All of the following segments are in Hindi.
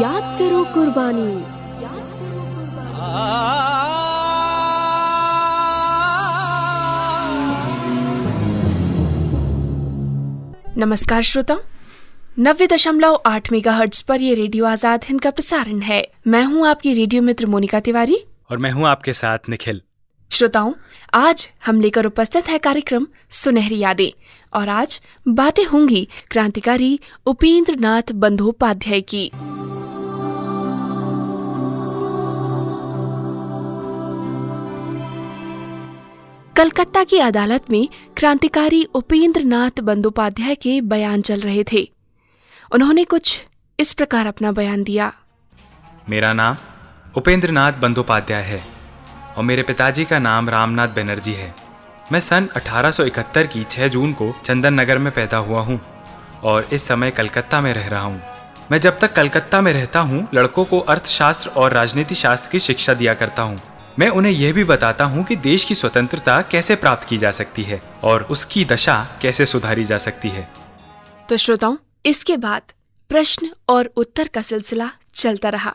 याद करो कुर्बानी। नमस्कार श्रोता। नब्बे दशमलव आठ मेगा हर्ट्स पर ये रेडियो आज़ाद हिंद का प्रसारण है। मैं हूँ आपकी रेडियो मित्र मोनिका तिवारी। और मैं हूँ आपके साथ निखिल। श्रोताओं आज हम लेकर उपस्थित है कार्यक्रम सुनहरी यादें। और आज बातें होंगी क्रांतिकारी उपेंद्र नाथ बंदोपाध्याय की। कलकत्ता की अदालत में क्रांतिकारी उपेंद्र नाथ बंदोपाध्याय के बयान चल रहे थे। उन्होंने कुछ इस प्रकार अपना बयान दिया। मेरा नाम उपेंद्र नाथ बंदोपाध्याय है और मेरे पिताजी का नाम रामनाथ बनर्जी है। मैं सन 1871 की 6 जून को चंदन नगर में पैदा हुआ हूँ और इस समय कलकत्ता में रह रहा हूँ। मैं जब तक कलकत्ता में रहता हूँ, लड़कों को अर्थशास्त्र और राजनीति शास्त्र की शिक्षा दिया करता हूँ। मैं उन्हें यह भी बताता हूँ कि देश की स्वतंत्रता कैसे प्राप्त की जा सकती है और उसकी दशा कैसे सुधारी जा सकती है। तो श्रोताओं, इसके बाद प्रश्न और उत्तर का सिलसिला चलता रहा।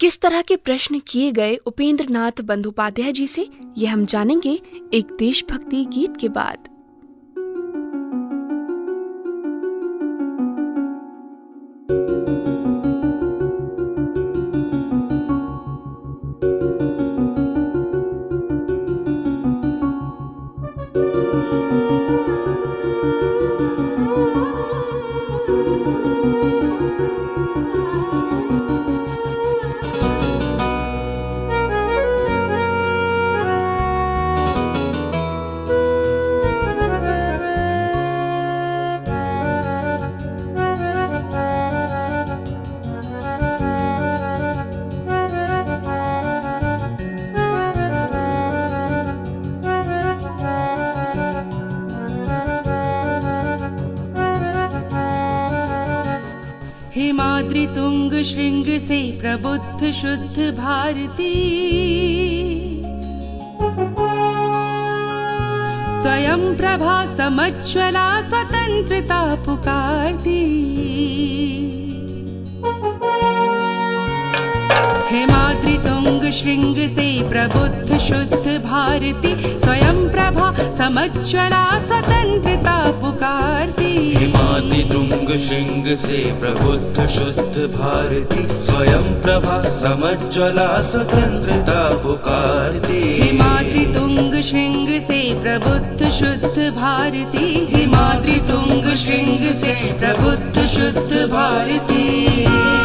किस तरह के प्रश्न किए गए उपेंद्र नाथ बंदोपाध्याय जी से यह हम जानेंगे एक देशभक्ति गीत के बाद। श्रृंग से प्रबुद्ध शुद्ध भारती। स्वयं प्रभा समज्वला स्वतंत्रता पुकारती हेमाद्रि तुंग श्रृंग से प्रबुद्ध शुद्ध भारती। स्वयं प्रभा पुकारती। हिमाति तुंग श्रृंग से प्रबुद्ध शुद्ध भारती। स्वयं प्रभा समज्वला स्वतंत्रता पुकारती। हिमाद्रि से प्रबुद्ध शुद्ध भारती। हिमाद्रि से प्रबुद्ध शुद्ध भारती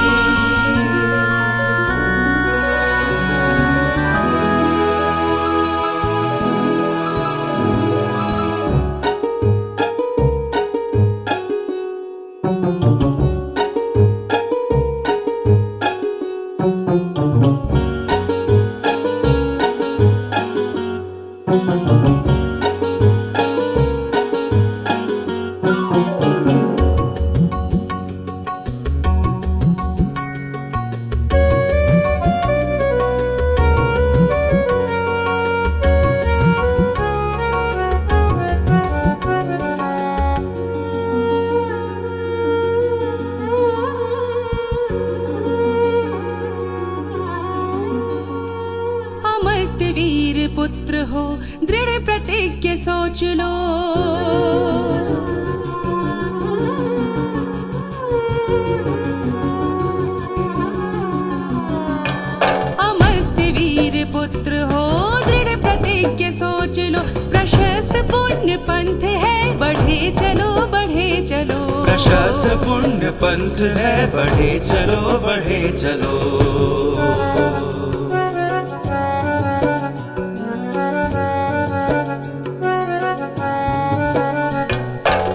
पंथ है बढ़े चलो बढ़े चलो।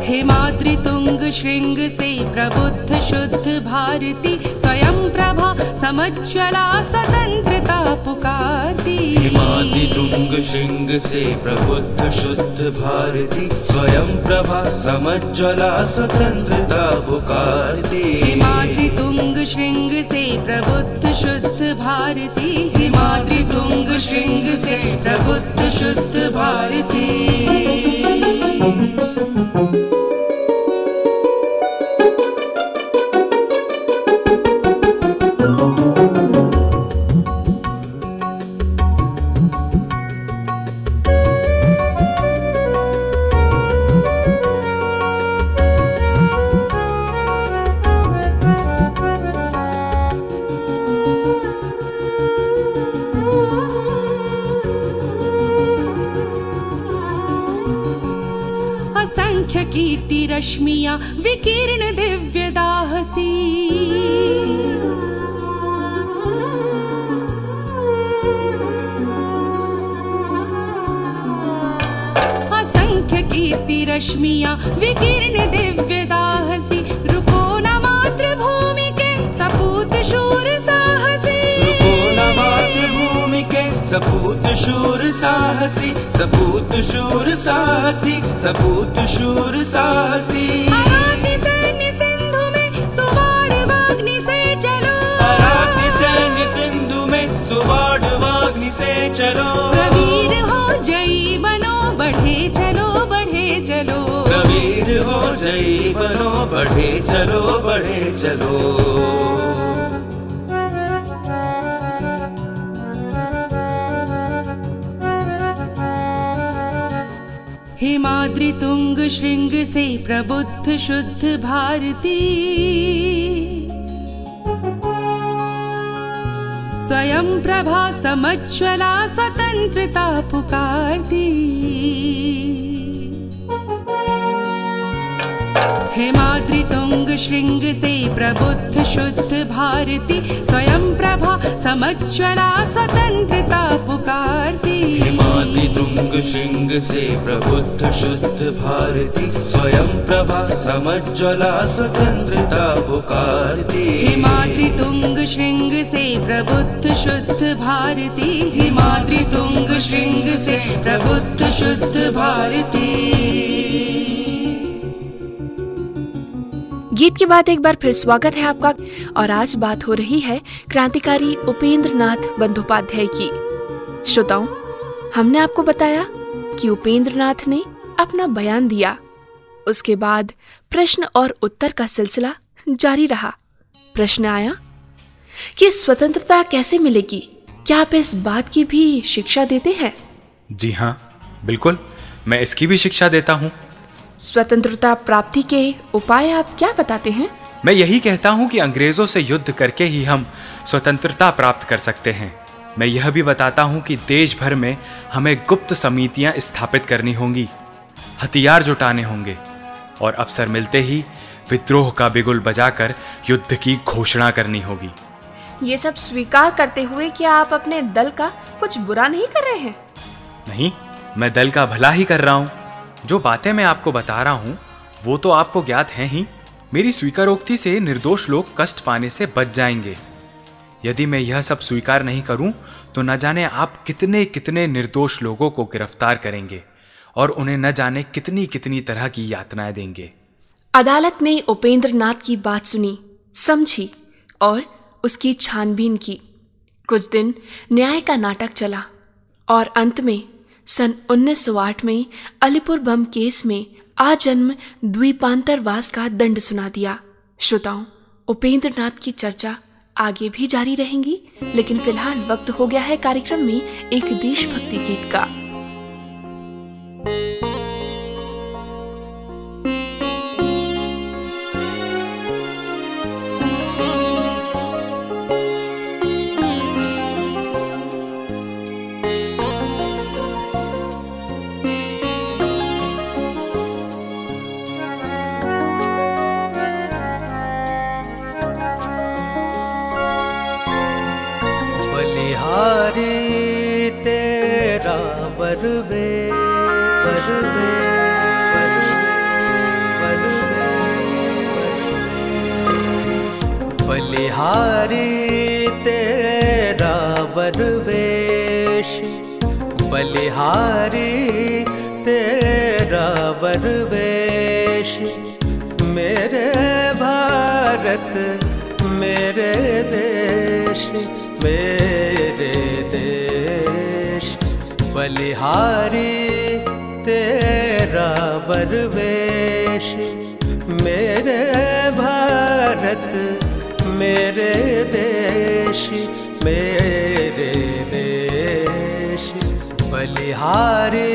हेमाद्रि तुंग श्रृंग से प्रबुद्ध शुद्ध भारती स्वयं प्रभा समज्वला स्वतंत्रता पुकारती। हिमाति तुंग श्रृंग से प्रबुद्ध शुद्ध भारती स्वयं प्रभा पुकारती। हिमाद्रि तुंग श्रृंग से प्रबुद्ध शुद्ध भारती हिमाद्रि श्रृंग से प्रबुद्ध शुद्ध भारती असंख्य विकीर्णदिव्यदाहसी असङ्ख्यकीर्तिरश्मिया विकीर्णदिव्यदा के सपूत शूर साहसी सपूत शूर साहसी सपूत शूर साहसी। सिंधु में सुवाड़ से चलो। अराति सैन्य सिंधु में सुवाड़ वाग्नि से चलो। प्रवीर हो जयी बनो बढ़े चलो बढ़े चलो। प्रवीर हो जई बनो बढ़े चलो बढ़े चलो। हिमाद्रि तुंग श्रृंग से प्रबुद्ध शुद्ध भारती। स्वयं प्रभा समज्वला स्वतंत्रता पुकारती हेमाद्रि तुंग श्रृंग से प्रबुद्ध शुद्ध भारती। स्वयं प्रभा समज्वला स्वतंत्रता पुकारती। हिमालय तुंग श्रृंग से प्रबुद्ध शुद्ध भारती। स्वयं प्रभा समज्वला स्वतंत्रता पुकारती। हिमाद्रि तुंग श्रृंग से प्रबुद्ध शुद्ध भारती। हिमाद्रि तुंग श्रृंग से प्रबुद्ध शुद्ध भारती गीत के बाद एक बार फिर स्वागत है आपका, और आज बात हो रही है क्रांतिकारी उपेंद्र नाथ बंदोपाध्याय की। श्रोताओं, हमने आपको बताया कि उपेंद्र नाथ ने अपना बयान दिया। उसके बाद प्रश्न और उत्तर का सिलसिला जारी रहा। प्रश्न आया कि स्वतंत्रता कैसे मिलेगी? क्या आप इस बात की भी शिक्षा देते हैं? जी हाँ बिल्कुल। मैं इसकी भी शिक्षा देता हूँ। स्वतंत्रता प्राप्ति के उपाय आप क्या बताते हैं? मैं यही कहता हूँ कि अंग्रेज़ों से युद्ध करके ही हम स्वतंत्रता प्राप्त कर सकते हैं। मैं यह भी बताता हूँ कि देश भर में हमें गुप्त समितियाँ स्थापित करनी होंगी हथियार जुटाने होंगे और अवसर मिलते ही विद्रोह का बिगुल बजाकर युद्ध की घोषणा करनी होगी। ये सब स्वीकार करते हुए क्या आप अपने दल का कुछ बुरा नहीं कर रहे हैं? नहीं मैं दल का भला ही कर रहा हूँ। जो बातें मैं आपको बता रहा हूँ, वो तो आपको ज्ञात हैं ही। मेरी स्वीकारोक्ति से निर्दोष लोग कष्ट पाने से बच जाएँगे। यदि मैं यह सब स्वीकार नहीं करूँ तो न जाने आप कितने कितने निर्दोष लोगों को गिरफ़्तार करेंगे, और उन्हें न जाने कितनी कितनी तरह की यातनाएँ देंगे। अदालत ने उपेंद्र नाथ की बात सुनी, समझी, और उसकी छानबीन की। कुछ दिन न्याय का नाटक चला, और अंत में सन 1908 में अलीपुर बम केस में आजन्म द्वीपांतरवास का दंड सुना दिया। श्रोताओं उपेंद्र नाथ की चर्चा आगे भी जारी रहेंगी, लेकिन फ़िलहाल वक्त हो गया है कार्यक्रम में एक देशभक्ति गीत का। बरवेश बलिहारी तेरा बरवेश मेरे भारत, मेरे देश मेरे देश। बलिहारी तेरा बरवेश मेरे भारत, मेरे देश। मेरे देश बलिहारी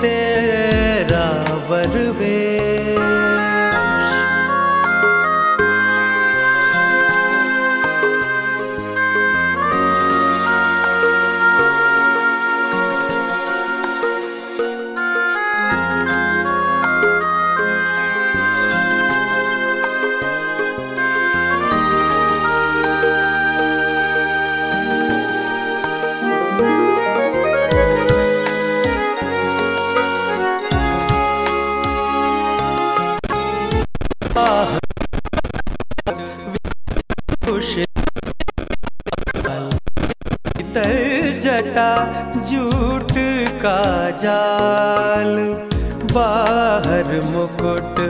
तेरा का जाल बाहर मुकुट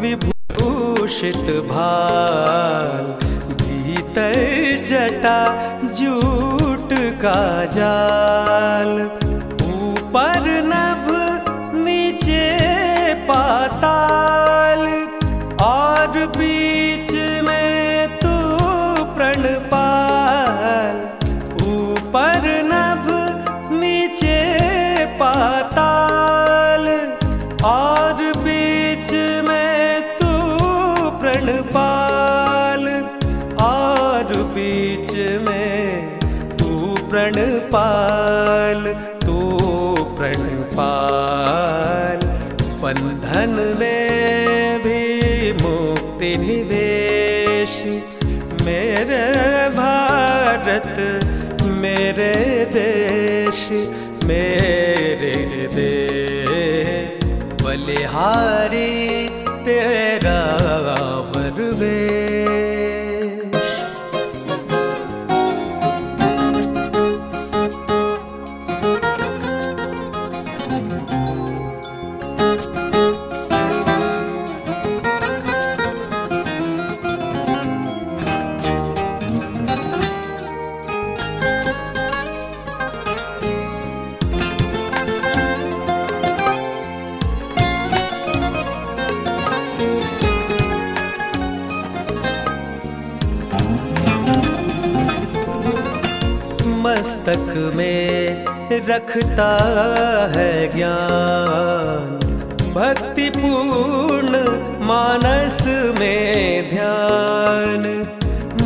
विभूषित भाल भीतर जटा जूट का जाल। प्रणपाल तू प्रणपाल बंधन में भी मुक्ति निवेश। मेरे भारत, मेरे देश मेरे देश। बलिहारी तेरा वरवेश रखता है ज्ञान। भक्ति पूर्ण मानस में ध्यान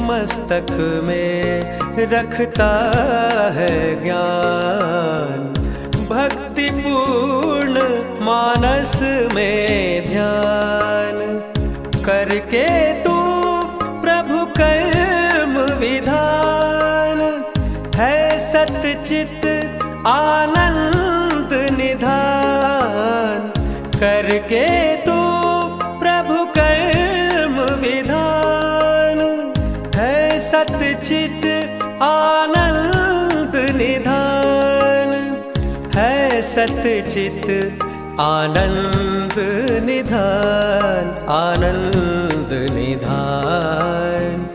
मस्तक में रखता है ज्ञान। भक्ति पूर्ण मानस में ध्यान करके तू आनंद निधान करके तू प्रभु कर्म विधान है सतचित आनंद निधान है सतचित आनंद निधान आनंद निधान।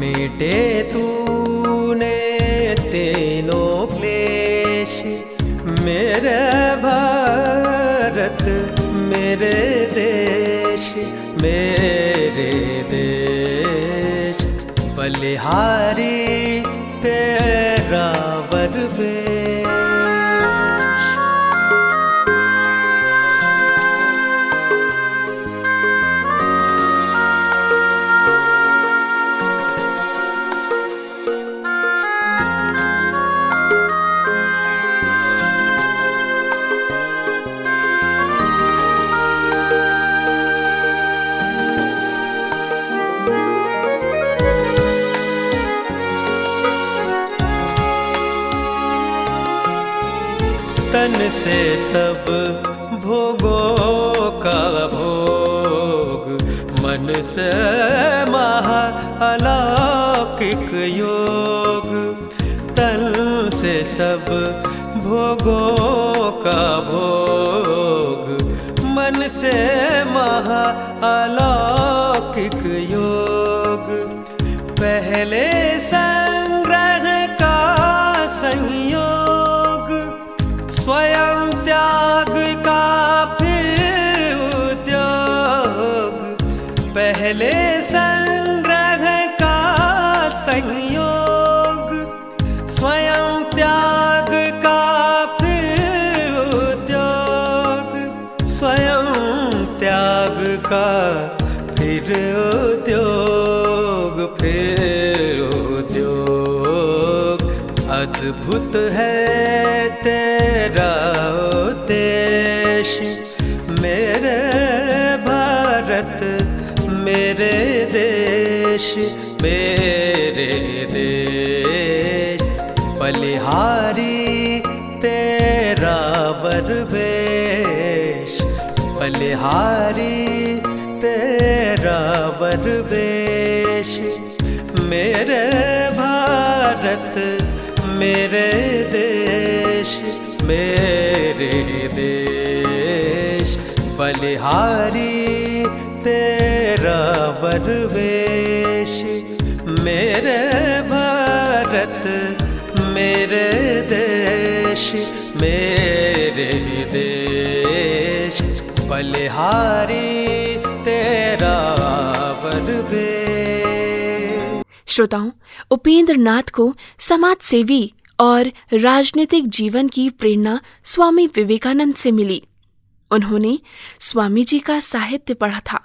मिटे तूने तीनों मेरे भारत मेरे देश मेरे देश। बलिहारी तेरा सब भोगों का भोग। मन से महा अलौकिक योग। तन से सब भोगों का भोग। मन से महा अलौकिक योग। पहले स्वयं त्याग का फिर उद्योग। पहले संग्रह का संयोग। स्वयं त्याग का फिर उद्योग। स्वयं त्याग का फिर उद्योग फिर उद्योग। अद्भुत है तेरा देश, मेरे देश। बलिहारी, तेरा वरवेश बलिहारी, तेरा वरवेश मेरे भारत, मेरे देश मेरे देश। बलिहारी, तेरा वरवेश मेरे भारत, मेरे देश मेरे देश। बलिहारी, तेरा वरवेश श्रोताओं उपेंद्र नाथ को समाज सेवी और राजनीतिक जीवन की प्रेरणा स्वामी विवेकानंद से मिली। उन्होंने स्वामी जी का साहित्य पढ़ा था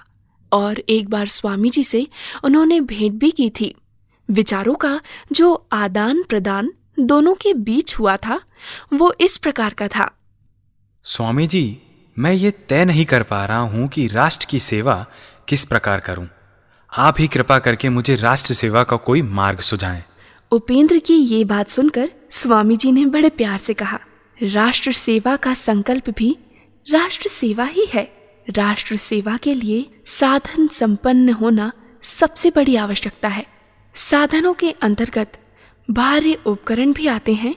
और एक बार स्वामी जी से उन्होंने भेंट भी की थी। विचारों का जो आदान प्रदान दोनों के बीच हुआ था वो इस प्रकार का था। स्वामी जी मैं ये तय नहीं कर पा रहा हूँ कि राष्ट्र की सेवा किस प्रकार करूँ। आप ही कृपा करके मुझे राष्ट्र सेवा का कोई मार्ग सुझाएँ। उपेंद्र की ये बात सुनकर स्वामी जी ने बड़े प्यार से कहा राष्ट्र सेवा का संकल्प भी राष्ट्र सेवा ही है। राष्ट्र सेवा के लिए साधन संपन्न होना सबसे बड़ी आवश्यकता है। साधनों के अंतर्गत बाहरी उपकरण भी आते हैं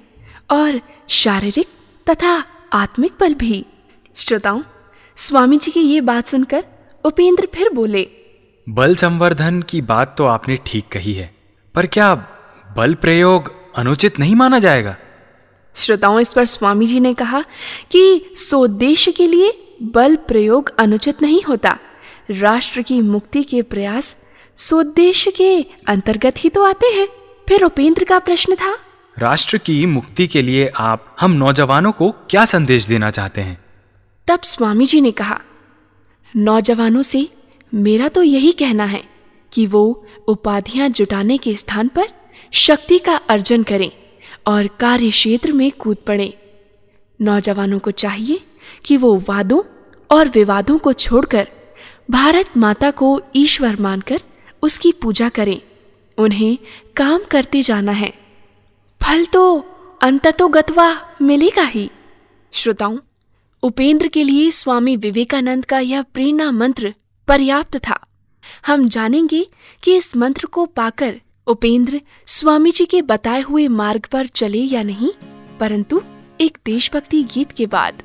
और शारीरिक तथा आत्मिक बल भी। श्रोताओं स्वामी जी की ये बात सुनकर उपेंद्र फिर बोले, बल संवर्धन की बात तो आपने ठीक कही है, पर क्या बल प्रयोग अनुचित नहीं माना जाएगा? श्रोताओं इस पर स्वामी जी ने कहा कि सोद्देश्य के लिए बल प्रयोग अनुचित नहीं होता। राष्ट्र की मुक्ति के प्रयास सोद्देश्य के अंतर्गत ही तो आते हैं। फिर उपेंद्र का प्रश्न था। राष्ट्र की मुक्ति के लिए आप हम नौजवानों को क्या संदेश देना चाहते हैं? तब स्वामी जी ने कहा नौजवानों से मेरा तो यही कहना है कि वो उपाधियाँ जुटाने के स्थान पर शक्ति का अर्जन करें। और कार्य क्षेत्र में कूद पड़े। नौजवानों को चाहिए कि वो वादों और विवादों को छोड़कर भारत माता को ईश्वर मानकर उसकी पूजा करें। उन्हें काम करते जाना है। फल तो अंततो गतवा मिलेगा ही। श्रोताओं, उपेंद्र के लिए स्वामी विवेकानंद का यह प्रेरणा मंत्र पर्याप्त था। हम जानेंगे कि इस मंत्र को पाकर उपेंद्र स्वामी जी के बताए हुए मार्ग पर चले या नहीं? परंतु एक देशभक्ति गीत के बाद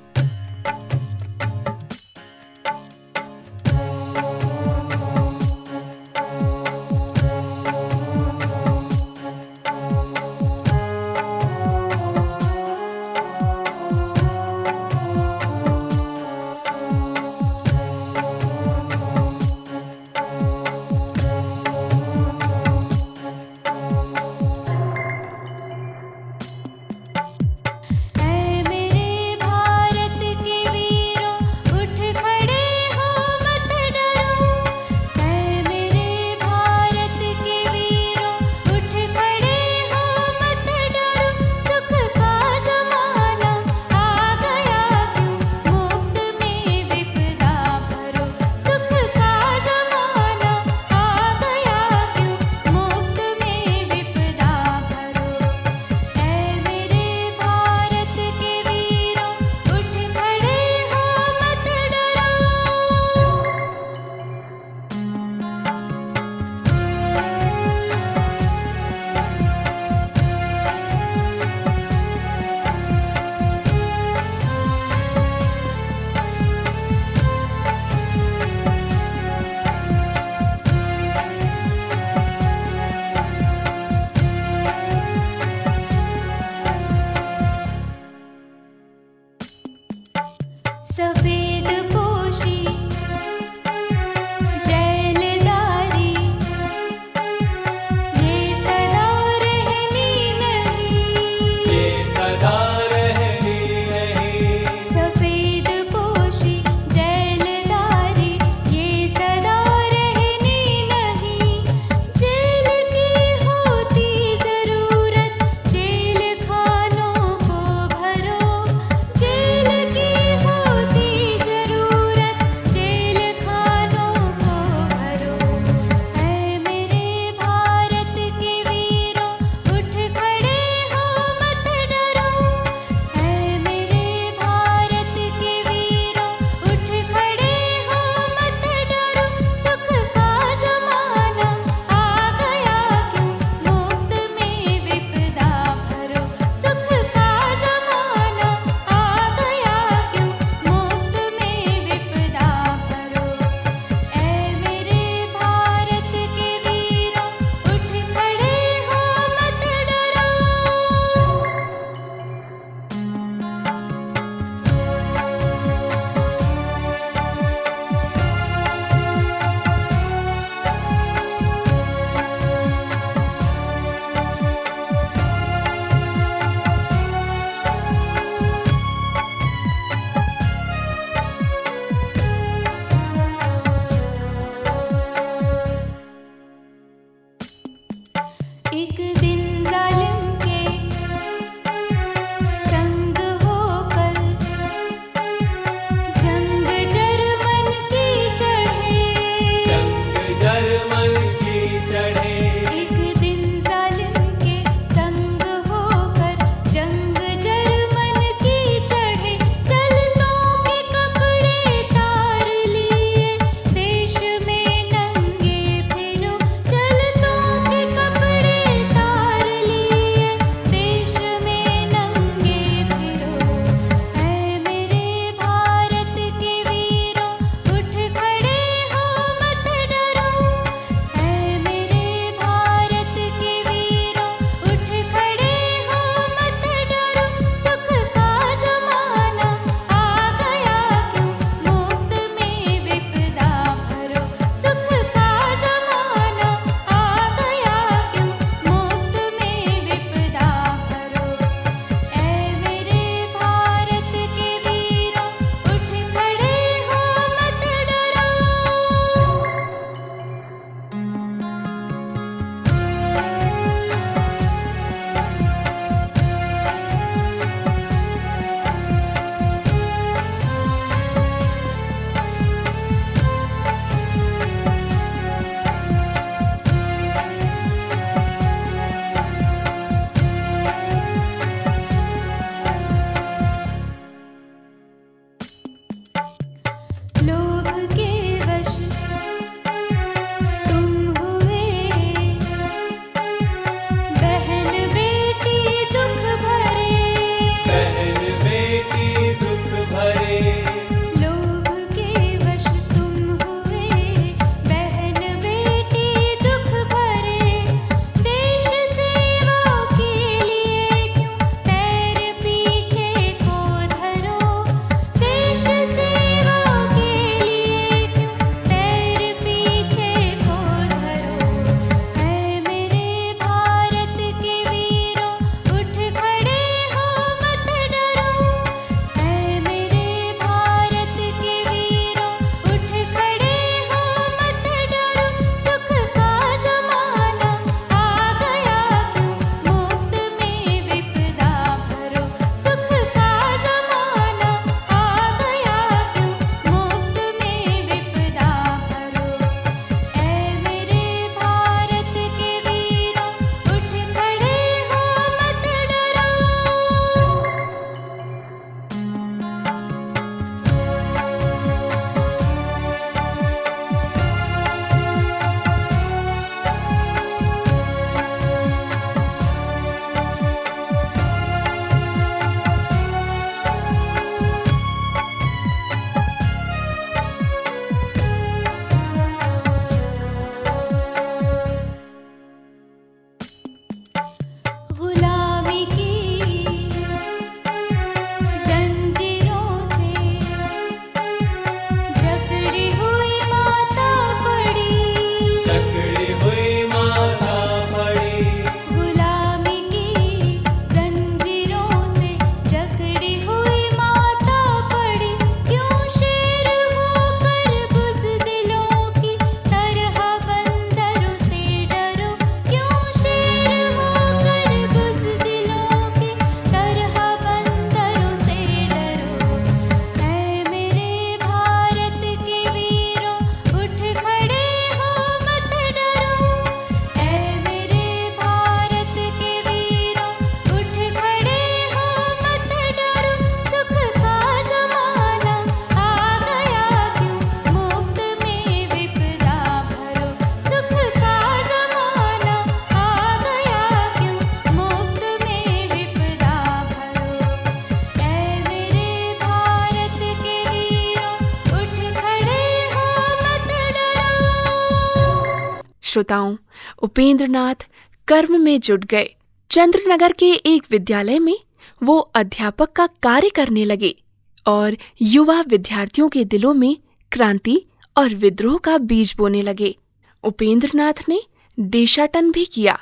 श्रोताओं, उपेंद्रनाथ कर्म में जुट गए। चंद्रनगर के एक विद्यालय में वो अध्यापक का कार्य करने लगे और युवा विद्यार्थियों के दिलों में क्रांति और विद्रोह का बीज बोने लगे। उपेंद्रनाथ ने देशाटन भी किया।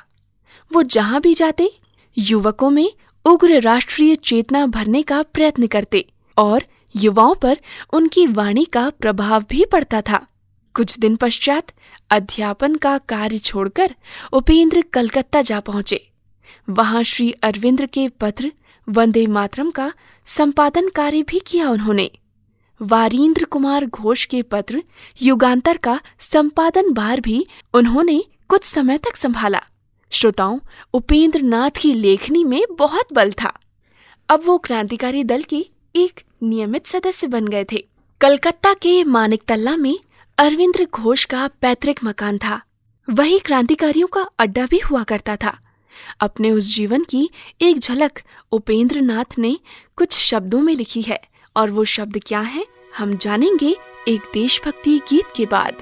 वो जहाँ भी जाते, युवकों में उग्र राष्ट्रीय चेतना भरने का प्रयत्न करते और युवाओं पर उनकी वाणी का प्रभाव भी पड़ता था। कुछ दिन पश्चात अध्यापन का कार्य छोड़कर उपेंद्र कलकत्ता जा पहुँचे। वहाँ श्री अरविंद्र के पत्र, वंदे मातरम का संपादन कार्य भी किया उन्होंने। वारींद्र कुमार घोष के पत्र, युगांतर का संपादन भार भी उन्होंने कुछ समय तक संभाला। श्रोताओं उपेंद्र नाथ की लेखनी में बहुत बल था। अब वो क्रांतिकारी दल के एक नियमित सदस्य बन गए थे। कलकत्ता के मानिकतल्ला में अरविंद्र घोष का पैतृक मकान था। वही क्रांतिकारियों का अड्डा भी हुआ करता था। अपने उस जीवन की एक झलक उपेंद्र नाथ ने कुछ शब्दों में लिखी है, और वो शब्द क्या है, हम जानेंगे एक देशभक्ति गीत के बाद।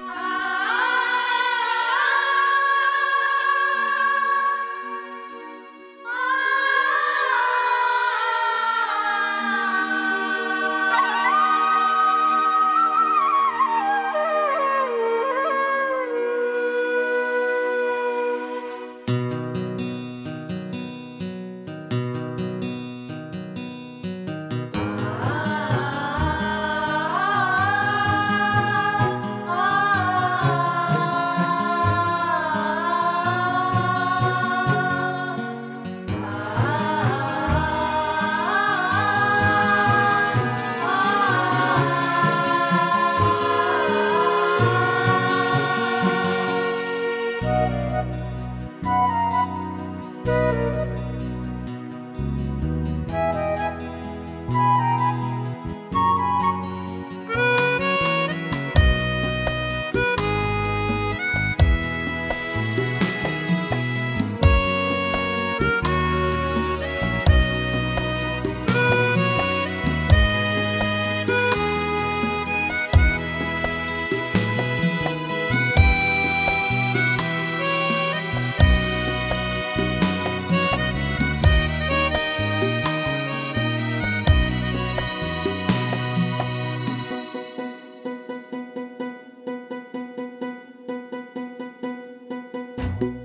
you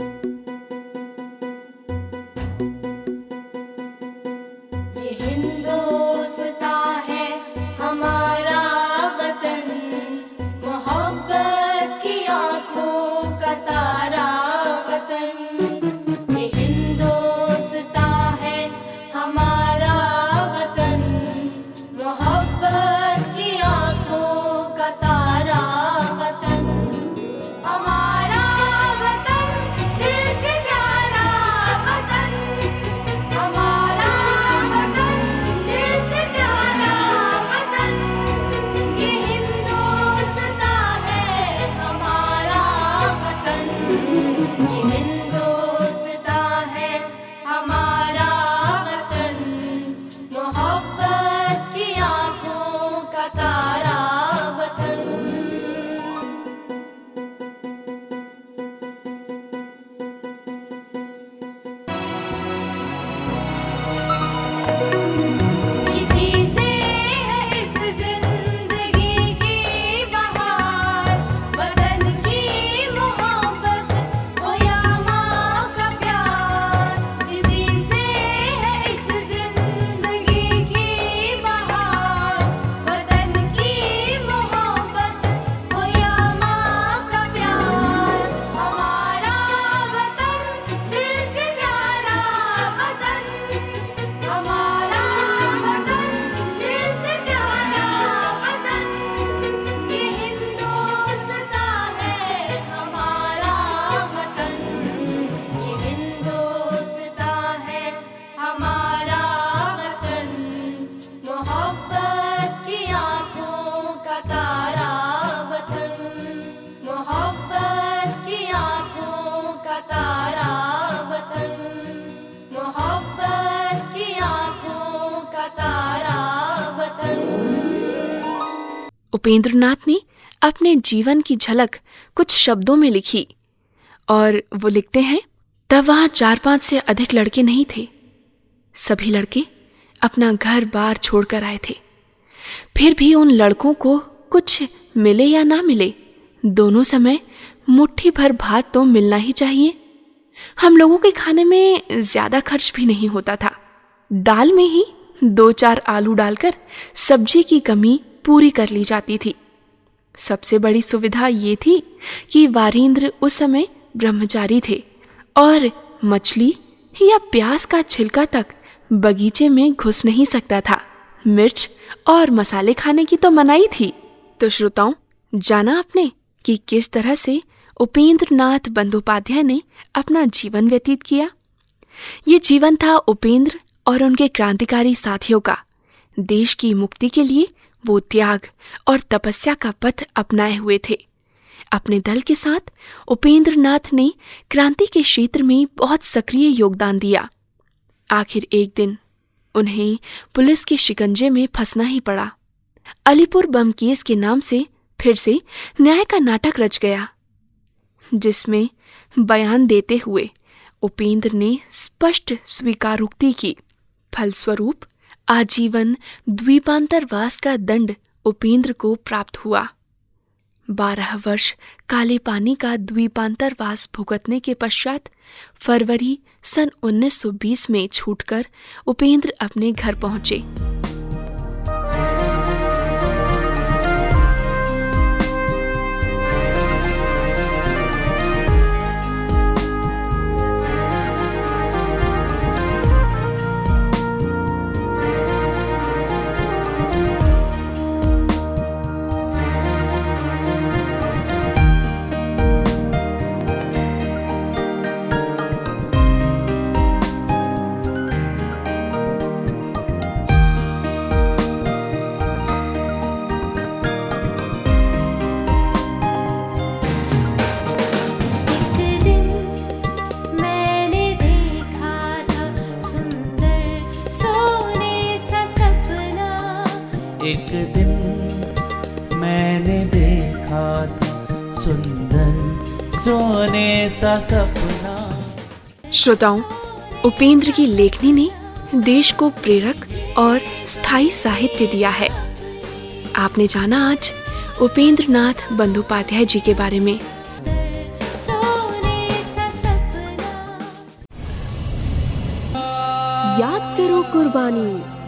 उपेंद्रनाथ ने अपने जीवन की झलक कुछ शब्दों में लिखी, और वो लिखते हैं, तब वहाँ चार पाँच से अधिक लड़के नहीं थे। सभी लड़के अपना घर बार छोड़कर आए थे। फिर भी उन लड़कों को कुछ मिले या ना मिले, दोनों समय मुट्ठी भर भात तो मिलना ही चाहिए। हम लोगों के खाने में ज़्यादा खर्च भी नहीं होता था। दाल में ही दो चार आलू डालकर सब्ज़ी की कमी पूरी कर ली जाती थी। सबसे बड़ी सुविधा ये थी कि वारिंद्र उस समय ब्रह्मचारी थे और मछली या प्याज का छिलका तक बगीचे में घुस नहीं सकता था। मिर्च और मसाले खाने की तो मनाही थी। तो श्रोताओं, जाना आपने कि किस तरह से उपेंद्र नाथ बंदोपाध्याय ने अपना जीवन व्यतीत किया। ये जीवन था उपेंद्र और उनके क्रांतिकारी साथियों का। देश की मुक्ति के लिए वो त्याग और तपस्या का पथ अपनाए हुए थे। अपने दल के साथ उपेंद्र नाथ ने क्रांति के क्षेत्र में बहुत सक्रिय योगदान दिया। आखिर एक दिन उन्हें पुलिस के शिकंजे में फंसना ही पड़ा। अलीपुर बम केस के नाम से फिर से न्याय का नाटक रच गया, जिसमें बयान देते हुए उपेंद्र ने स्पष्ट स्वीकारोक्ति की। फलस्वरूप आजीवन द्वीपांतरवास का दंड उपेंद्र को प्राप्त हुआ। बारह वर्ष काले पानी का द्वीपांतरवास भुगतने के पश्चात फरवरी सन 1920 में छूटकर उपेंद्र अपने घर पहुँचे। सा सपना। श्रोताओं उपेंद्र की लेखनी ने देश को प्रेरक और स्थायी साहित्य दिया है। आपने जाना आज उपेंद्र नाथ बंदोपाध्याय जी के बारे में। याद करो कुर्बानी।